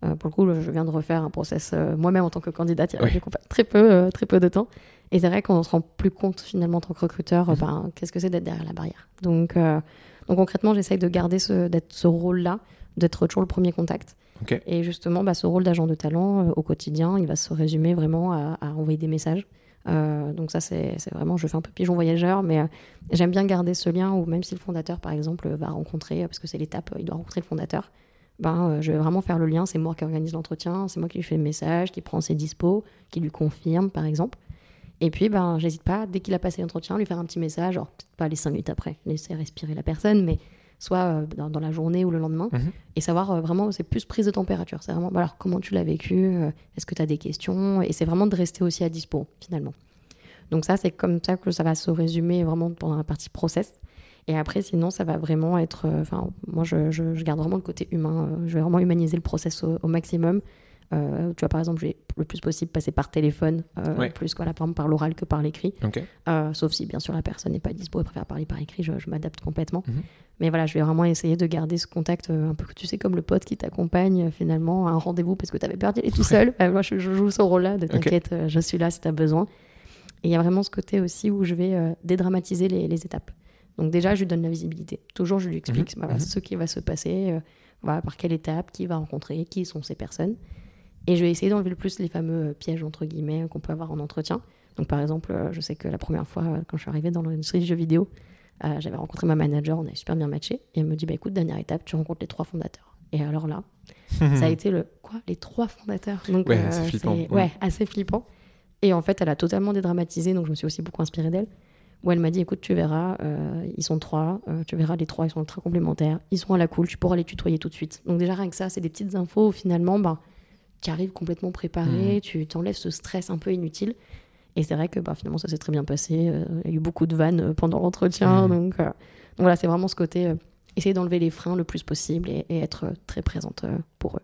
Pour le coup, je viens de refaire un process moi-même en tant que candidate il y a très peu, très peu de temps. Et c'est vrai qu'on se rend plus compte finalement en tant que recruteur, mhm. ben, qu'est-ce que c'est d'être derrière la barrière. Donc, donc concrètement, j'essaye de garder ce, ce rôle-là, d'être toujours le premier contact. Et justement, bah, ce rôle d'agent de talent euh, au quotidien, il va se résumer vraiment à, envoyer des messages. Euh, donc ça, c'est vraiment, je fais un peu pigeon voyageur, mais euh, j'aime bien garder ce lien où même si le fondateur, par exemple, va rencontrer, parce que c'est l'étape, il doit rencontrer le fondateur, ben, je vais vraiment faire le lien, c'est moi qui organise l'entretien, c'est moi qui lui fais le message, qui prend ses dispos, qui lui confirme, par exemple. Et puis, ben, j'hésite pas, dès qu'il a passé l'entretien, lui faire un petit message, alors peut-être pas les cinq minutes après, laisser respirer la personne, mais soit euh, dans, la journée ou le lendemain, mhm. et savoir euh, vraiment, c'est plus prise de température. C'est vraiment, bah, alors comment tu l'as vécu, euh, est-ce que tu as des questions, et c'est vraiment de rester aussi à dispo finalement. Donc ça, c'est comme ça que ça va se résumer vraiment pendant la partie process. Et après, sinon, ça va vraiment être. Enfin, moi, je, je, garde vraiment le côté humain. je vais vraiment humaniser le process au, maximum. tu vois, par exemple, je vais le plus possible passer par téléphone, plus voilà, par, par l'oral que par l'écrit. sauf si, bien sûr, la personne n'est pas dispo et préfère parler par écrit, je, m'adapte complètement. Mhm. Mais voilà, je vais vraiment essayer de garder ce contact euh, un peu, tu sais, comme le pote qui t'accompagne euh, finalement à un rendez-vous parce que tu avais peur d'y aller tout seul. Moi, je, joue ce rôle-là de t'inquiète, euh, je suis là si tu as besoin. Et il y a vraiment ce côté aussi où je vais dédramatiser les, étapes. Donc déjà, je lui donne la visibilité. Toujours, je lui explique mhm. Mhm. ce qui va se passer, voilà, par quelle étape, qui va rencontrer, qui sont ces personnes. Et je vais essayer d'enlever le plus les fameux pièges, entre guillemets, qu'on peut avoir en entretien. Donc par exemple, je sais que la première fois, quand je suis arrivée dans l'industrie du jeu vidéo, euh, j'avais rencontré ma manager, on a super bien matché. Et elle me dit bah, écoute, dernière étape, tu rencontres les trois fondateurs. Et alors là, ça a été le quoi Les trois fondateurs? Donc, ouais, assez euh, flippant. Ouais. assez flippant. Et en fait, elle a totalement dédramatisé, donc je me suis aussi beaucoup inspirée d'elle. Où elle m'a dit écoute, tu verras, euh, ils sont trois, tu verras les trois, ils sont très complémentaires, ils sont à la cool, tu pourras les tutoyer tout de suite. Donc déjà rien que ça, c'est des petites infos où finalement, ben, tu arrives complètement préparé, mmh. tu t'enlèves ce stress un peu inutile. Et c'est vrai que bah, finalement, ça s'est très bien passé. Euh, il y a eu beaucoup de vannes euh, pendant l'entretien. Mmh. Euh, donc, voilà, c'est vraiment ce côté essayer d'enlever les freins le plus possible et, être très présente pour eux.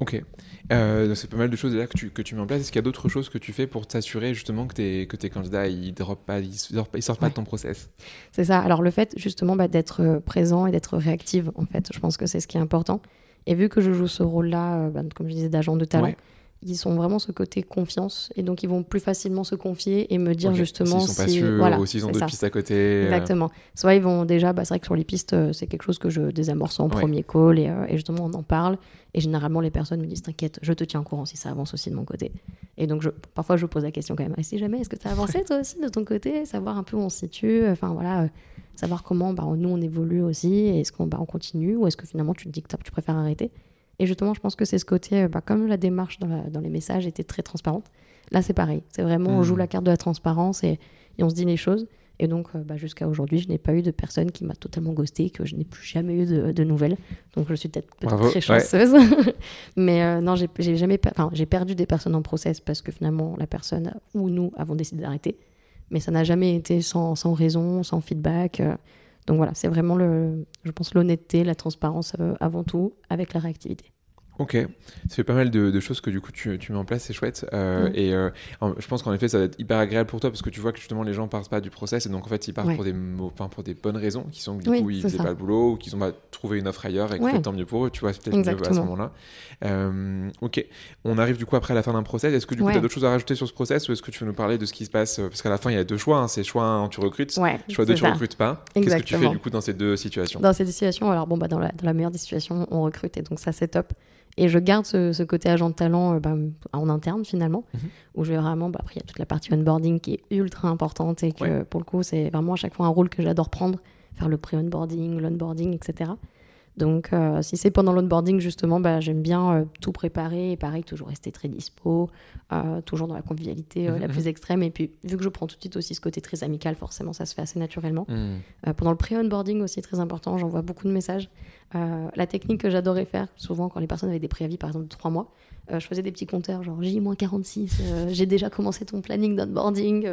Ok. c'est pas mal de choses là que tu, que tu mets en place. Est-ce qu'il y a d'autres choses que tu fais pour t'assurer justement que tes, que tes candidats ils ne pas, ils sortent pas, sortent pas de ton process? C'est ça. Alors le fait justement bah, d'être présent et d'être réactive, en fait, je pense que c'est ce qui est important. Et vu que je joue ce rôle-là, bah, comme je disais, d'agent de talent, ils sont vraiment ce côté confiance et donc ils vont plus facilement se confier et me dire justement s'ils sont pas sûrs voilà, ou s'ils ont d'autres pistes à côté euh. exactement. Soit ils vont déjà bah, c'est vrai que sur les pistes euh, c'est quelque chose que je désamorce en premier call et, euh, et, justement on en parle. Et généralement les personnes me disent t'inquiète je te tiens au courant si ça avance aussi de mon côté. Et donc je, parfois je pose la question quand même et si jamais est-ce que ça a avancé toi aussi de ton côté? Savoir un peu où on se situe enfin voilà savoir comment bah, nous on évolue aussi est-ce qu'on bah, on continue ou est-ce que finalement tu te dis que tu préfères arrêter? Et justement, je pense que c'est ce côté, euh, bah, comme la démarche dans, les messages était très transparente, là c'est pareil. C'est vraiment, on joue hmm. la carte de la transparence et, on se dit les choses. Et donc, euh, bah, jusqu'à aujourd'hui, je n'ai pas eu de personne qui m'a totalement ghosté, que je n'ai plus jamais eu de, nouvelles. Donc, je suis peut-être très chanceuse. Mais euh, non, j'ai jamais, j'ai perdu des personnes en process parce que finalement, la personne ou nous avons décidé d'arrêter. Mais ça n'a jamais été sans, sans, raison, sans feedback. Donc voilà, c'est vraiment, le, je pense, l'honnêteté, la transparence euh, avant tout, avec la réactivité. Ok, ça fait pas mal de, choses que du coup tu, mets en place, c'est chouette. Euh, mm. Et euh, je pense qu'en effet, ça va être hyper agréable pour toi parce que tu vois que justement les gens partent pas du process et donc en fait ils partent pour, des, enfin, pour des bonnes raisons qui sont que du coup ils faisaient pas le boulot ou qu'ils ont trouvé une offre ailleurs et que tant mieux pour eux, tu vois, c'est peut-être mieux à ce moment-là. Euh, ok, on arrive du coup après la fin d'un process. Est-ce que du coup tu as d'autres choses à rajouter sur ce process ou est-ce que tu veux nous parler de ce qui se passe? Parce qu'à la fin il y a deux choix, hein. c'est choix 1 tu recrutes, choix 2 tu recrutes pas. Qu'est-ce que tu fais du coup dans ces deux situations? Dans ces situations, alors bon, bah, dans, la, dans la meilleure des situations, on recrute et donc ça c'est top. Et je garde ce, côté agent de talent euh, bah, en interne finalement, mhm. où je vais vraiment, bah, après il y a toute la partie onboarding qui est ultra importante et que pour le coup c'est vraiment à chaque fois un rôle que j'adore prendre, faire le pré-onboarding, l'onboarding, etc. Donc, euh, si c'est pendant l'onboarding, justement, bah, j'aime bien euh, tout préparer. Et pareil, toujours rester très dispo, euh, toujours dans la convivialité la mhm, plus mhm. extrême. Et puis, vu que je prends tout de suite aussi ce côté très amical, forcément, ça se fait assez naturellement. Mhm. pendant le pré-onboarding aussi, très important, j'envoie beaucoup de messages. la technique que j'adorais faire, souvent quand les personnes avaient des préavis, par exemple, de trois mois, je faisais des petits compteurs, genre J-46, euh, j'ai déjà commencé ton planning d'onboarding.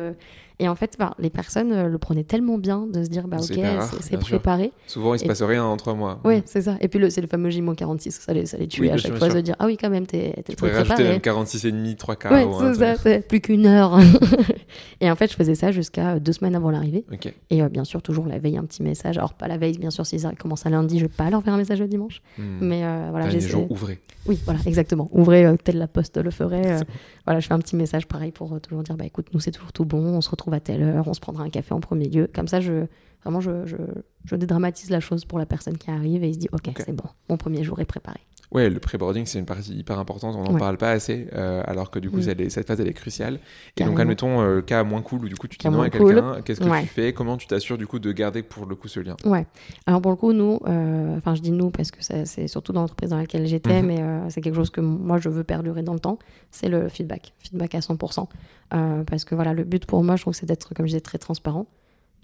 Euh, et en fait, bah, les personnes euh, le prenaient tellement bien de se dire, bah, ok, C'est sûr. préparé. Souvent, il se Et- passe rien en trois mois. Ouais, c'est ça. Et puis c'est le fameux J-46, ça les, ça les tuait Oui, à chaque fois de dire, ah oui, quand même, t'es très pourrais rajouter préparé. même 46 et demi, 3 quarts. Ouais, ou un c'est ça, c'est plus qu'une heure. et en fait, je faisais ça jusqu'à deux semaines avant l'arrivée. Et euh, bien sûr, toujours la veille, un petit message. Alors, pas la veille, bien sûr, si ça commence à lundi, je vais pas leur faire un message le dimanche. Hmm. Mais euh, voilà, Dernier j'essaie. jour ouvré. Oui, voilà, exactement. Ouvrez euh, tel la poste le ferait. euh, voilà, je fais un petit message pareil pour euh, toujours dire bah écoute, nous c'est toujours tout bon, on se retrouve à telle heure, on se prendra un café en premier lieu. Comme ça, je vraiment je, je, je dédramatise la chose pour la personne qui arrive et il se dit ok, Ok. c'est bon, mon premier jour est préparé. Ouais, le pré-boarding, c'est une partie hyper importante. On n'en Ouais. parle pas assez, euh, alors que du coup, Mm. elle est- cette phase, elle est cruciale. Et donc, admettons, euh, le cas moins cool où du coup, tu dis non à cool. quelqu'un. Qu'est-ce que Ouais. tu fais? Comment tu t'assures du coup de garder pour le coup ce lien? Ouais. Alors pour le coup, nous, euh, enfin je dis nous parce que ça- c'est surtout dans l'entreprise dans laquelle j'étais, Mhm. mais euh, c'est quelque chose que moi je veux perdurer dans le temps, c'est le feedback, feedback à 100%. Euh, parce que voilà, le but pour moi, je trouve, c'est d'être, comme je disais, très transparent.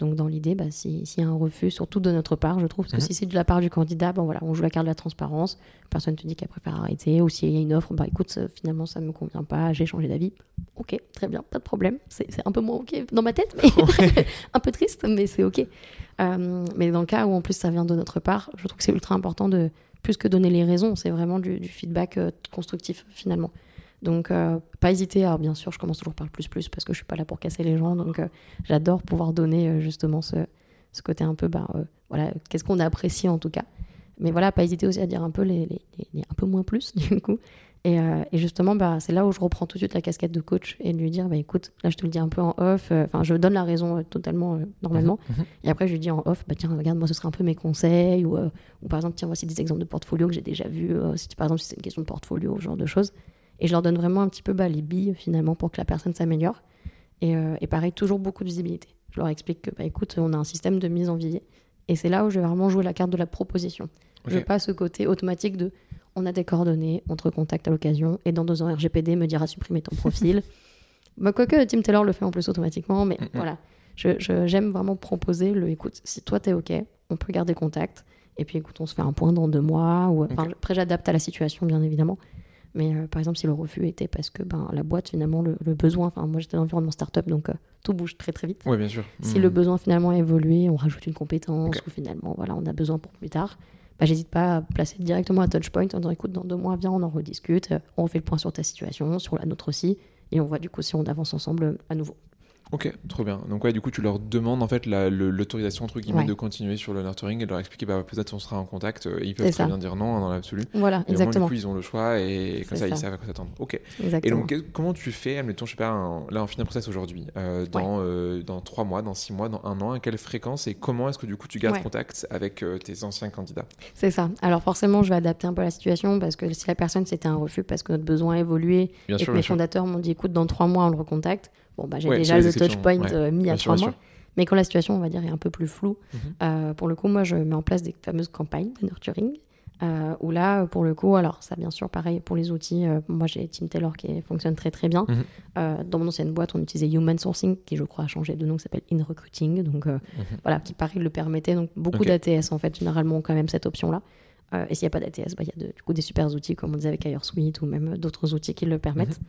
Donc dans l'idée, bah, si- s'il y a un refus, surtout de notre part, je trouve, parce que Mhm. si c'est de la part du candidat, bon voilà, on joue la carte de la transparence, personne te dit qu'elle préfère arrêter, ou s'il y a une offre, bah écoute, ça- finalement ça me convient pas, j'ai changé d'avis. Ok, très bien, pas de problème. C'est un peu moins ok dans ma tête, mais un peu triste, mais c'est ok. Euh, mais dans le cas où en plus ça vient de notre part, je trouve que c'est ultra important de plus que donner les raisons, c'est vraiment du, du feedback euh, constructif finalement. Donc euh, pas hésiter. Alors bien sûr, je commence toujours par le plus plus parce que je suis pas là pour casser les gens, donc euh, j'adore pouvoir donner euh, justement ce, ce côté un peu, bah voilà, qu'est-ce qu'on a apprécié en tout cas. Mais voilà, pas hésiter aussi à dire un peu les, les- un peu moins plus du coup. Et, et justement, bah, c'est là où je reprends tout de suite la casquette de coach et de lui dire, bah, écoute, là je te le dis un peu en off, enfin je donne la raison totalement normalement. Mhm. Et après, je lui dis en off, bah tiens, regarde, moi, ce serait un peu mes conseils. Ou, ou par exemple, tiens, voici des exemples de portfolio que j'ai déjà vus. euh, si, par exemple, si c'est une question de portfolio, ce genre de choses. Et je leur donne vraiment un petit peu bah, les billes, finalement, pour que la personne s'améliore. Et, euh, et pareil, toujours beaucoup de visibilité. Je leur explique que, bah écoute, on a un système de mise en vivier. Et c'est là où je vais vraiment jouer la carte de la proposition. Je veux Ok. pas ce côté automatique de on a des coordonnées, on te recontacte à l'occasion, et dans deux ans, RGPD me dira supprimer ton profil. bah, quoique Tim Taylor le fait en plus automatiquement, mais Mhm. voilà. Je- je- J'aime vraiment proposer le écoute, si toi t'es OK, on peut garder contact, et puis écoute, on se fait un point dans deux mois, ou après j'adapte à la situation, bien évidemment. Mais euh, par exemple, si le refus était parce que ben, la boîte, finalement, le, le besoin, enfin, moi j'étais dans l'environnement startup, donc euh, tout bouge très très vite. Ouais, bien sûr. Si Hmm. le besoin finalement a évolué, on rajoute une compétence ou finalement voilà, on a besoin pour plus tard, bah, j'hésite pas à placer directement à Touchpoint en disant écoute, dans deux mois, viens, on en rediscute, euh, on fait le point sur ta situation, sur la nôtre aussi, et on voit du coup si on avance ensemble à nouveau. Ok, trop bien. Donc ouais, du coup, tu leur demandes en fait la- l'autorisation entre guillemets Ouais. de continuer sur le nurturing et de leur expliquer bah peut-être on sera en contact. euh, Ils peuvent très ça. bien dire non hein, dans l'absolu. Voilà, Et au moins, exactement. du coup, ils ont le choix et comme ça, ils savent à quoi s'attendre. Ok. Et exactement. donc, qu'est- comment tu fais, admettons, je sais pas, un- là, on finit un process aujourd'hui, euh, dans, euh, dans trois mois, dans six mois, dans un an, à quelle fréquence et comment est-ce que du coup tu gardes Ouais. contact avec euh, tes anciens candidats? C'est ça. Alors forcément, je vais adapter un peu la situation parce que si la personne c'était un refus parce que notre besoin a évolué Bien et sûr, que bien mes sûr. fondateurs m'ont dit écoute, dans trois mois, on le recontacte, bon, bah, j'ai Ouais, déjà le touchpoint ouais. euh, mis à trois mois. sûr. Mais quand la situation, on va dire, est un peu plus floue, Mhm. euh, pour le coup, moi, je mets en place des fameuses campagnes de nurturing. euh, où là, pour le coup, alors ça, bien sûr, pareil pour les outils. euh, moi, j'ai Team Taylor qui fonctionne très très bien. Mhm. Euh, dans mon ancienne boîte, on utilisait Human Sourcing, qui je crois a changé de nom, qui s'appelle In Recruiting. Donc Mhm. voilà, qui pareil le permettait. Donc beaucoup d'ATS, en fait, généralement, ont quand même cette option-là. Euh, et s'il n'y a pas d'ATS, bah, il y a de- du coup des super outils, comme on disait avec Suite ou même d'autres outils qui le permettent. Mhm.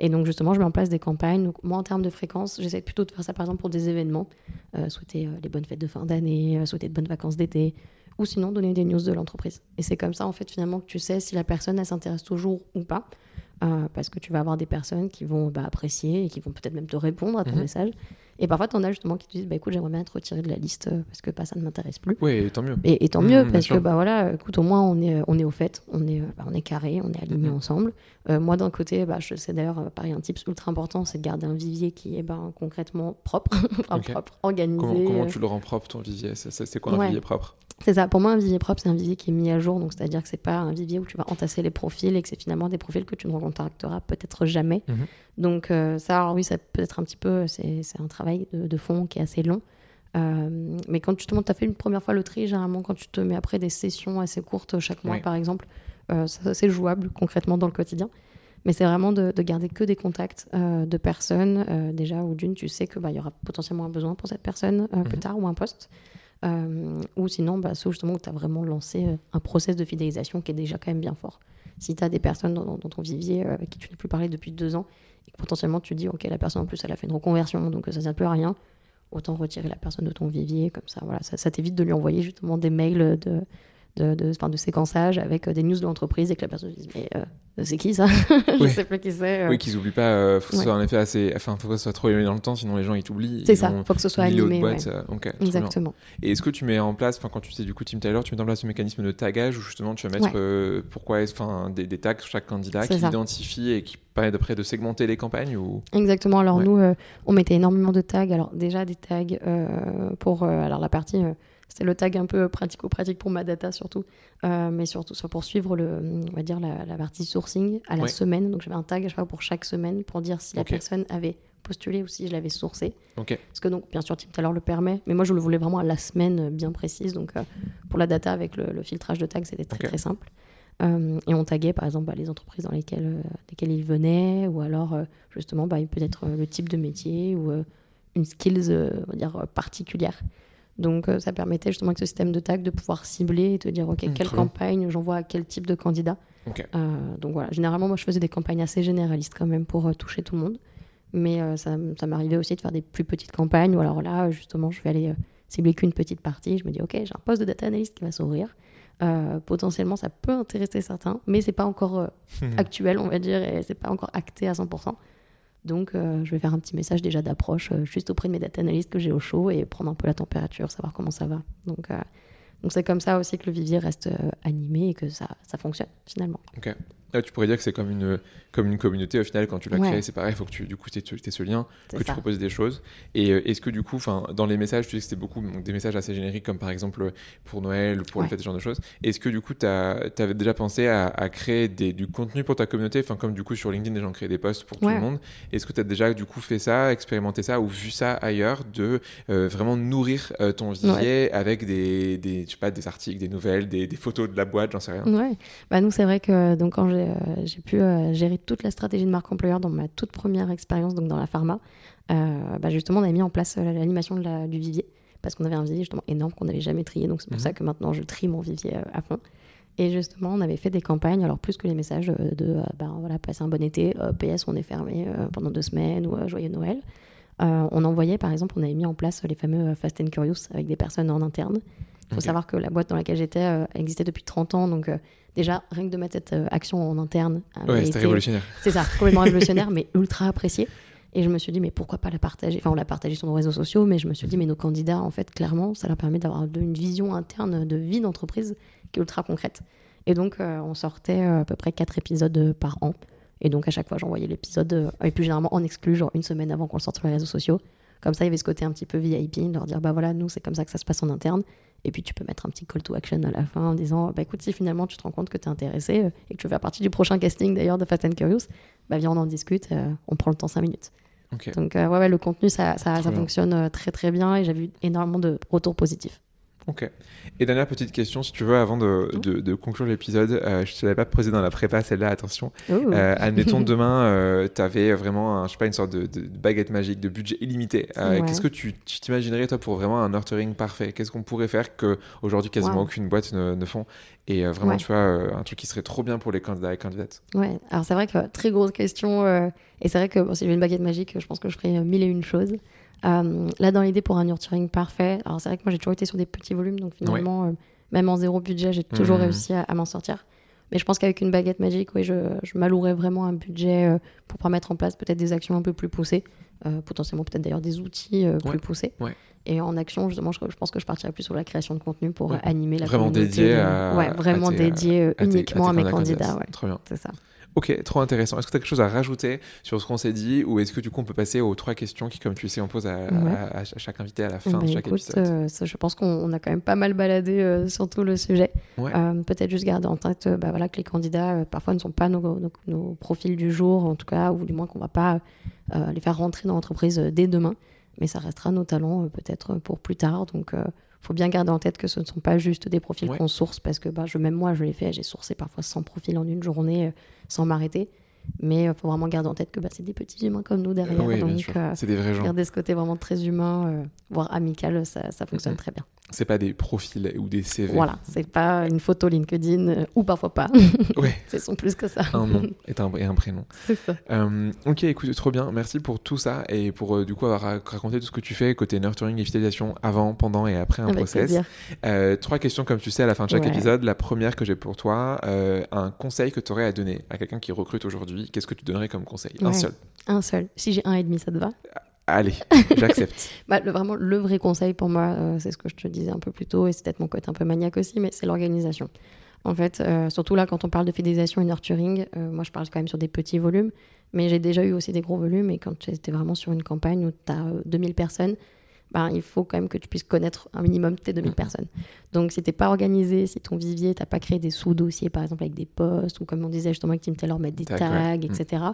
Et donc, justement, je mets en place des campagnes. Donc, moi, en termes de fréquence, j'essaie plutôt de faire ça, par exemple, pour des événements. Euh, souhaiter euh, les bonnes fêtes de fin d'année, euh, souhaiter de bonnes vacances d'été, ou sinon donner des news de l'entreprise. Et c'est comme ça, en fait, finalement, que tu sais si la personne, elle s'intéresse toujours ou pas. Parce que tu vas avoir des personnes qui vont bah, apprécier et qui vont peut-être même te répondre à ton Mhm. message. Et parfois, tu en as justement qui te disent bah, écoute, j'aimerais bien être retiré de la liste euh, parce que bah, ça ne m'intéresse plus. Ouais, tant mieux. Et, et tant Mhm, mieux, parce que bah voilà, écoute, au moins on est, on est au fait, on est, euh, bah, on est carré, on est alignés Mhm. ensemble. Euh, moi d'un côté, bah, je sais d'ailleurs, euh, pareil, un tips ultra important, c'est de garder un vivier qui est bah, concrètement propre, enfin, propre, organisé. Comment, comment euh, tu le rends propre ton vivier? C'est quoi un Ouais. vivier propre? C'est ça, pour moi un vivier propre, c'est un vivier qui est mis à jour, donc c'est-à-dire que c'est pas un vivier où tu vas entasser les profils et que c'est finalement des profils que tu ne recontacteras peut-être jamais. Mhm. Donc euh, ça, alors oui, ça peut être un petit peu, c'est c'est un travail de, de fond qui est assez long. Euh, mais quand justement tu as fait une première fois le tri, généralement quand tu te mets après des sessions assez courtes chaque mois par exemple, euh, c'est jouable concrètement dans le quotidien. Mais c'est vraiment de, de garder que des contacts euh, de personnes, euh, déjà, ou d'une, tu sais qu'il bah, y aura potentiellement un besoin pour cette personne euh, plus Mhm. tard ou un poste. Euh, ou sinon, bah, ceux justement où tu as vraiment lancé euh, un process de fidélisation qui est déjà quand même bien fort. Si tu as des personnes dans, ton vivier avec qui tu n'as plus parlé depuis deux ans, et que potentiellement tu dis, ok, la personne en plus, elle a fait une reconversion, donc ça ne sert plus à rien, autant retirer la personne de ton vivier, comme ça, voilà, ça, ça t'évite de lui envoyer justement des mails de de, de, de séquençage avec euh, des news de l'entreprise et que la personne se dise mais euh, c'est qui ça? Je sais plus qui c'est. Euh. Oui, qu'ils oublient pas. faut que ce soit en effet assez. Enfin, faut pas que ce soit trop éloigné dans le temps, sinon les gens ils t'oublient. C'est ça. Faut que ce soit animé. Boîte, Exactement. Et est-ce que tu mets en place, enfin quand tu sais du coup Tim Taylor, tu mets en place ce mécanisme de tagage où justement tu vas mettre pourquoi enfin des, des, tags sur chaque candidat qui identifie et qui permet d'après de segmenter les campagnes ou? Exactement. Alors nous, on mettait énormément de tags. Alors déjà des tags pour alors la partie c'est le tag un peu pratico-pratique pour ma data surtout, euh, mais surtout soit pour suivre le, on va dire la, partie sourcing à la semaine. Donc j'avais un tag à pour chaque semaine pour dire si la personne avait postulé ou si je l'avais sourcé. Parce que donc bien sûr Tim Taylor le permet, mais moi je le voulais vraiment à la semaine bien précise. Donc euh, pour la data avec le, filtrage de tags c'était très très simple. Euh, et on taguait par exemple bah, les entreprises dans lesquelles, lesquelles il venait, ou alors justement bah, peut-être le type de métier ou une skills on va dire particulière. Donc euh, ça permettait justement avec ce système de tag de pouvoir cibler et te dire ok mmh, quelle campagne j'envoie à quel type de candidat. Euh, donc voilà, généralement moi je faisais des campagnes assez généralistes quand même pour euh, toucher tout le monde, mais ça, ça m'arrivait aussi de faire des plus petites campagnes. Ou alors là justement je vais aller cibler qu'une petite partie. Je me dis ok j'ai un poste de data analyst qui va s'ouvrir. potentiellement ça peut intéresser certains, mais c'est pas encore actuel on va dire et c'est pas encore acté à 100%. Donc, euh, je vais faire un petit message déjà d'approche euh, juste auprès de mes data analystes que j'ai au chaud et prendre un peu la température, savoir comment ça va. Donc, euh, donc c'est comme ça aussi que le vivier reste animé et que ça, ça fonctionne finalement. Ok tu pourrais dire que c'est comme une, comme une communauté au final quand tu l'as créé c'est pareil il faut que tu du coup aies ce lien que tu proposes des choses. Et euh, est-ce que du coup dans les messages tu sais que c'était beaucoup des messages assez génériques comme par exemple pour Noël ou pour le fait ce genre de choses. Est-ce que du coup tu avais déjà pensé à, créer des, du contenu pour ta communauté? Enfin comme du coup sur LinkedIn les gens créent des posts pour tout le monde. Est-ce que tu as déjà du coup fait ça expérimenté ça ou vu ça ailleurs de euh, vraiment nourrir euh, ton vivier avec des, des je sais pas des articles des nouvelles des, des photos de la boîte j'en sais rien? Ouais. Bah nous c'est vrai que donc quand j'ai euh, j'ai pu euh, gérer toute la stratégie de marque employeur dans ma toute première expérience, donc dans la pharma. Euh, bah, justement, on avait mis en place l'animation du vivier parce qu'on avait un vivier justement énorme qu'on n'avait jamais trié. Donc c'est pour mhm. ça que maintenant je trie mon vivier à fond. Et justement, on avait fait des campagnes, alors plus que les messages de bah, voilà, passer un bon été, PS, on est fermé pendant deux semaines ou joyeux Noël. on envoyait, par exemple, on avait mis en place les fameux Fast and Curious avec des personnes en interne. Il faut savoir que la boîte dans laquelle j'étais existait depuis 30 ans, donc déjà, rien que de mettre cette euh, action en interne. Ouais, c'était révolutionnaire. C'est ça, complètement révolutionnaire, mais ultra apprécié. Et je me suis dit, mais pourquoi pas la partager? Enfin, on l'a partagé sur nos réseaux sociaux, mais je me suis dit, mais nos candidats, en fait, clairement, ça leur permet d'avoir une vision interne de vie d'entreprise qui est ultra concrète. Et donc, euh, on sortait euh, à peu près quatre épisodes par an. Et donc, à chaque fois, j'envoyais l'épisode, et plus généralement en exclu, genre une semaine avant qu'on le sorte sur les réseaux sociaux. Comme ça, il y avait ce côté un petit peu VIP, leur dire, bah voilà, nous, c'est comme ça que ça se passe en interne. Et puis tu peux mettre un petit call to action à la fin en disant bah écoute, si finalement tu te rends compte que tu es intéressé euh, et que tu veux faire partie du prochain casting d'ailleurs de Fast and Curious, bah viens, on en discute, euh, on prend le temps 5 minutes. Donc euh, ouais, ouais, le contenu, ça, ça, ça fonctionne très très bien et j'ai vu énormément de retours positifs. Ok. Et dernière petite question, si tu veux, avant de, de, conclure l'épisode, euh, je ne te l'avais pas posé dans la prépa, celle-là, attention. Euh, admettons, demain, euh, tu avais vraiment, je sais pas, une sorte de, baguette magique, de budget illimité. Qu'est-ce que tu t'imaginerais, toi, pour vraiment un nurturing parfait? Qu'est-ce qu'on pourrait faire que aujourd'hui quasiment aucune boîte ne, ne font? Et vraiment, tu vois, un truc qui serait trop bien pour les candidats et candidates. Ouais, alors c'est vrai que très grosse question. et c'est vrai que si j'avais une baguette magique, je pense que je ferais mille et une choses. Euh, là, dans l'idée pour un nurturing parfait, alors c'est vrai que moi j'ai toujours été sur des petits volumes, donc finalement, euh, même en zéro budget, j'ai toujours mmh. réussi à, m'en sortir. Mais je pense qu'avec une baguette magique, oui, je, je m'allouerais vraiment un budget euh, pour pouvoir mettre en place peut-être des actions un peu plus poussées, potentiellement peut-être d'ailleurs des outils plus poussés. Et en action, justement, je, pense que je partirais plus sur la création de contenu pour animer la vraiment Dédié à, ouais, vraiment dédié uniquement à, mes candidats. Très bien. C'est ça. Ok, trop intéressant. Est-ce que tu as quelque chose à rajouter sur ce qu'on s'est dit ou est-ce que du coup on peut passer aux trois questions qui, comme tu sais, on pose à, chaque invité à la fin de bah, chaque épisode euh, Je pense qu'on a quand même pas mal baladé euh, sur tout le sujet. Euh, peut-être juste garder en tête bah, voilà, que les candidats parfois ne sont pas nos, nos, profils du jour, en tout cas, ou du moins qu'on va pas les faire rentrer dans l'entreprise dès demain. Mais ça restera nos talents peut-être pour plus tard. Donc faut bien garder en tête que ce ne sont pas juste des profils qu'on source parce que bah, je, même moi je l'ai fait, j'ai sourcé parfois 100 profils en une journée sans m'arrêter. Mais il euh, faut vraiment garder en tête que bah, c'est des petits humains comme nous derrière. donc, euh, c'est des vrais gens. Garder ce côté vraiment très humain, euh, voire amical, ça, ça fonctionne très bien. C'est pas des profils ou des CV. Voilà, c'est pas une photo LinkedIn ou parfois pas. Ouais. Ce sont plus que ça. Un nom et un, et un prénom. C'est ça. Euh, ok, écoute, trop bien. Merci pour tout ça et pour euh, du coup avoir ra- raconté tout ce que tu fais côté nurturing et fidélisation avant, pendant et après un Avec process. Euh, trois questions comme tu sais à la fin de chaque Ouais. épisode. La première que j'ai pour toi, un conseil que tu aurais à donner à quelqu'un qui recrute aujourd'hui? Qu'est-ce que tu donnerais comme conseil? Un seul. Un seul. Si j'ai un et demi, ça te va? Allez, j'accepte. Bah, le, vraiment, le vrai conseil pour moi, euh, c'est ce que je te disais un peu plus tôt, et c'est peut-être mon côté un peu maniaque aussi, mais c'est l'organisation. En fait, euh, surtout là, quand on parle de fidélisation et nurturing, euh, moi je parle quand même sur des petits volumes, mais j'ai déjà eu aussi des gros volumes, et quand tu étais vraiment sur une campagne où tu as 2000 personnes, ben, il faut quand même que tu puisses connaître un minimum tes 2000 Mhm. personnes. Donc si t'es pas organisé, si ton vivier, t'as pas créé des sous-dossiers, par exemple avec des posts, ou comme on disait justement avec Team Taylor, mettre des tags. Mhm. etc.,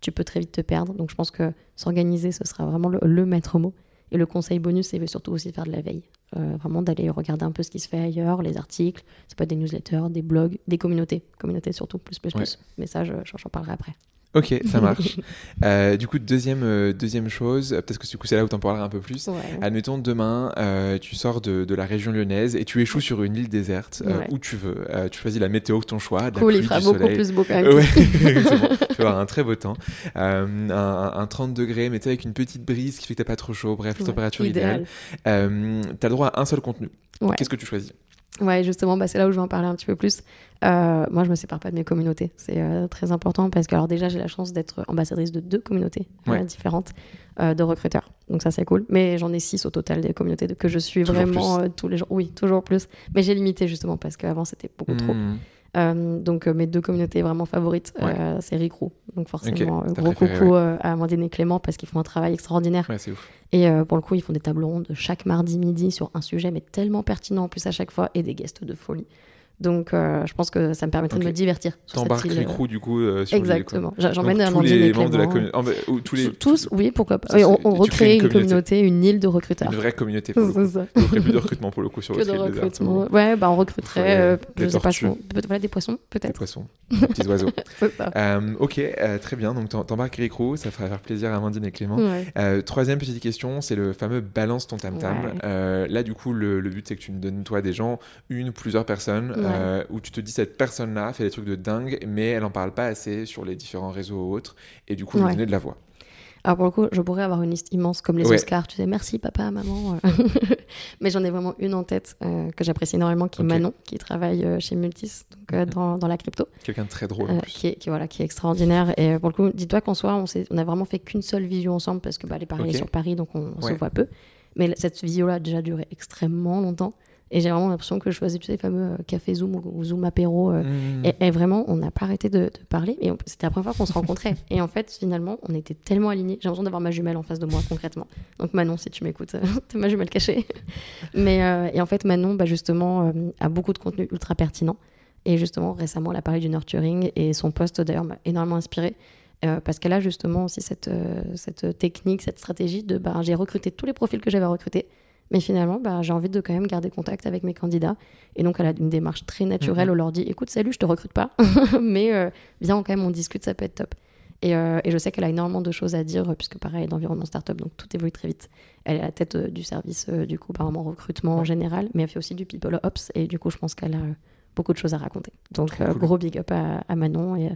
tu peux très vite te perdre. Donc je pense que s'organiser, ce sera vraiment le, le maître mot. Et le conseil bonus, c'est surtout aussi faire de la veille. Euh, vraiment d'aller regarder un peu ce qui se fait ailleurs, les articles, ça peut être des newsletters, des blogs, des communautés. Communautés surtout, plus, plus, Ouais. plus. Mais ça, je- j'en parlerai après. Ok, ça marche. Euh, du coup, deuxième, euh, deuxième chose, euh, peut-être que du coup c'est là où t'en parleras un peu plus. Ouais. Admettons, demain, euh, tu sors de, de la région lyonnaise et tu échoues sur une île déserte, Ouais. où tu veux. Tu choisis la météo de ton choix, de la Cool, pluie, il fera du beaucoup soleil. plus beau quand même. Ouais, exactement. Tu vas avoir un très beau temps. Un, un 30 degrés, mais tu avec une petite brise qui fait que t'as pas trop chaud. Bref, température idéale. idéal. Euh, t'as le droit à un seul contenu. Qu'est-ce que tu choisis? Ouais, justement, bah, c'est là où je vais en parler un petit peu plus. Euh, moi, je me sépare pas de mes communautés. C'est euh, très important parce que, alors, déjà, j'ai la chance d'être ambassadrice de deux communautés euh, différentes de recruteurs. Donc, ça, c'est cool. Mais j'en ai six au total des communautés que je suis Toujours vraiment tous les jours. Oui, toujours plus. Mais j'ai limité justement parce qu'avant, c'était beaucoup trop. Euh, donc, euh, mes deux communautés vraiment favorites, euh, c'est Ricrou. Donc, forcément, Ok, ta gros coucou euh, à Amandine et Clément parce qu'ils font un travail extraordinaire. Ouais, ouf. Et euh, pour le coup, ils font des tables rondes chaque mardi midi sur un sujet, mais tellement pertinent en plus à chaque fois, et des guests de folie. Donc, euh, je pense que ça me permettrait de me divertir. T'embarques les euh, crews du coup euh, sur. Exactement. J'emmène Amandine les membres de la communauté. tous les Tous, oui, pourquoi pas. On, on recrée une une communauté. une île de recruteurs. Une vraie communauté pour le coup. Ça. Plus de recrutement pour le coup sur Que votre de île recrutement. ou Ouais, bah on recruterait, euh, des je sais pas, voilà, des poissons, des peut-être. poissons, des petits oiseaux. Ça. Euh, ok, euh, très bien. Donc t'em- t'embarques Eric Roux, ça fera faire plaisir à Amandine et Clément. Euh, troisième petite question, c'est le fameux balance ton tam tam. Ouais. là, du coup, le, but c'est que tu me donnes toi des gens, une ou plusieurs personnes. Euh, où tu te dis cette personne-là fait des trucs de dingue, mais elle en parle pas assez sur les différents réseaux ou autres, et du coup, lui donner de la voix. Alors pour le coup, je pourrais avoir une liste immense comme les Ouais. Oscars, tu sais, merci papa, maman. Mais j'en ai vraiment une en tête euh, que j'apprécie énormément, qui est. Manon, qui travaille euh, chez Multis, donc euh, Mhm. dans, dans la crypto, Quelqu'un de très drôle en plus. qui, est, qui, voilà, qui est extraordinaire. Et pour le coup, dis-toi qu'en soi, on, on a vraiment fait qu'une seule visio ensemble, parce que bah, les paris Ok. est sur Paris, donc on, on Ouais. se voit peu. Mais cette visio-là a déjà duré extrêmement longtemps. Et j'ai vraiment l'impression que je faisais, tu sais, les fameux euh, café Zoom ou, Zoom apéro. euh, Mmh. et, et vraiment, on n'a pas arrêté de, de parler. Et c'était la première fois qu'on se rencontrait. et en fait, finalement, on était tellement alignés. J'ai l'impression d'avoir ma jumelle en face de moi, concrètement. Donc, Manon, si tu m'écoutes, t'es ma jumelle cachée. Mais, euh, et en fait, Manon, bah, justement, euh, a beaucoup de contenu ultra pertinent. Et justement, récemment, elle a parlé du nurturing. Et son post, d'ailleurs, m'a énormément inspiré. euh, parce qu'elle a justement aussi cette, cette technique, cette stratégie de bah, j'ai recruté tous les profils que j'avais recrutés. Mais finalement, bah, j'ai envie de quand même garder contact avec mes candidats. Et donc, elle a une démarche très naturelle où on leur dit écoute, salut, je te recrute pas, mais euh, viens, quand même, on discute, ça peut être top. Et, euh, et je sais qu'elle a énormément de choses à dire, euh, puisque pareil, elle est d'environnement startup, donc tout évolue très vite. Elle est à la tête euh, du service, du coup, apparemment, recrutement en général, mais elle fait aussi du people ops, et du coup, je pense qu'elle a beaucoup de choses à raconter. Donc, cool. gros big up à, à Manon, et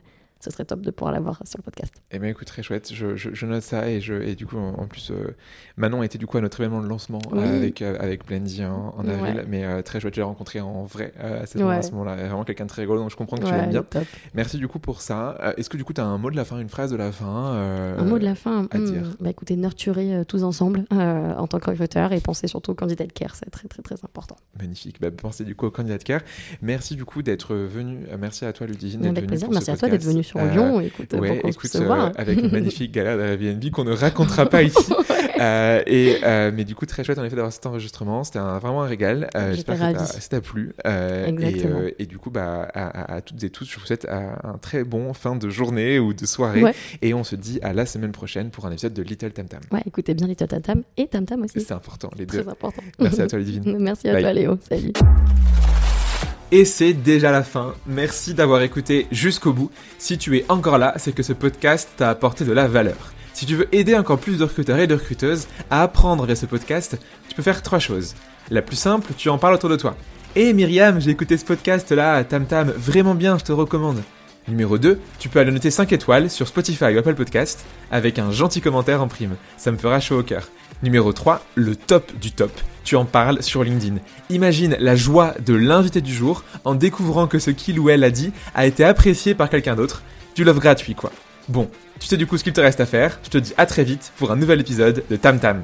ce serait top de pouvoir la voir sur le podcast. Eh bien, écoute, très chouette. Je, je- je note ça et, je, et du coup, en, en plus, euh, Manon était du coup à notre événement de lancement euh, avec, euh, avec Blendy en, en avril, Ouais. mais euh, très chouette. J'ai rencontré en vrai euh, à, cet- Ouais. à ce moment-là. Vraiment quelqu'un de très rigolo, donc je comprends que tu l'aimes bien. top. Merci du coup pour ça. Est-ce que du coup, tu as un mot de la fin, une phrase de la fin Un mot de la fin. à hmm, dire? Bah écoutez, nurturer tous ensemble en tant que recruteur et pensez surtout au candidat de care, c'est très très très important. Magnifique. Bah, pensez du coup au candidat de care. Merci du coup d'être venu. merci à toi, Ludivine, d'être venue Merci à toi d'être venu sur Euh, Lyon. Écoute, Ouais, pour écoute, puisse se voir. euh, avec une magnifique galère d'Airbnb qu'on ne racontera pas ici. Euh, et, mais du coup, très chouette en effet d'avoir cet enregistrement. C'était un- vraiment un régal. J'espère que ça t'a plu. Et, Exactement. et du coup, bah, à, à- à toutes et tous, je vous souhaite un très bon fin de journée ou de soirée. Ouais. Et on se dit à la semaine prochaine pour un épisode de Little Tam Tam. Ouais, écoutez bien les Tam Tam et Tam Tam aussi. C'est important, les deux. Très important. Merci à toi, Ludivine. Merci à Bye. toi, Léo. Salut. Et c'est déjà la fin. Merci d'avoir écouté jusqu'au bout. Si tu es encore là, c'est que ce podcast t'a apporté de la valeur. Si tu veux aider encore plus de recruteurs et de recruteuses à apprendre via ce podcast, tu peux faire trois choses. La plus simple, tu en parles autour de toi. Hé Myriam, j'ai écouté ce podcast là, Tam Tam, vraiment bien, je te recommande. Numéro 2, tu peux aller noter 5 étoiles sur Spotify ou Apple Podcast avec un gentil commentaire en prime. Ça me fera chaud au cœur. Numéro 3, le top du top. Tu en parles sur LinkedIn. Imagine la joie de l'invité du jour en découvrant que ce qu'il ou elle a dit a été apprécié par quelqu'un d'autre. Du love gratuit quoi. Bon, tu sais du coup ce qu'il te reste à faire. Je te dis à très vite pour un nouvel épisode de Tam Tam.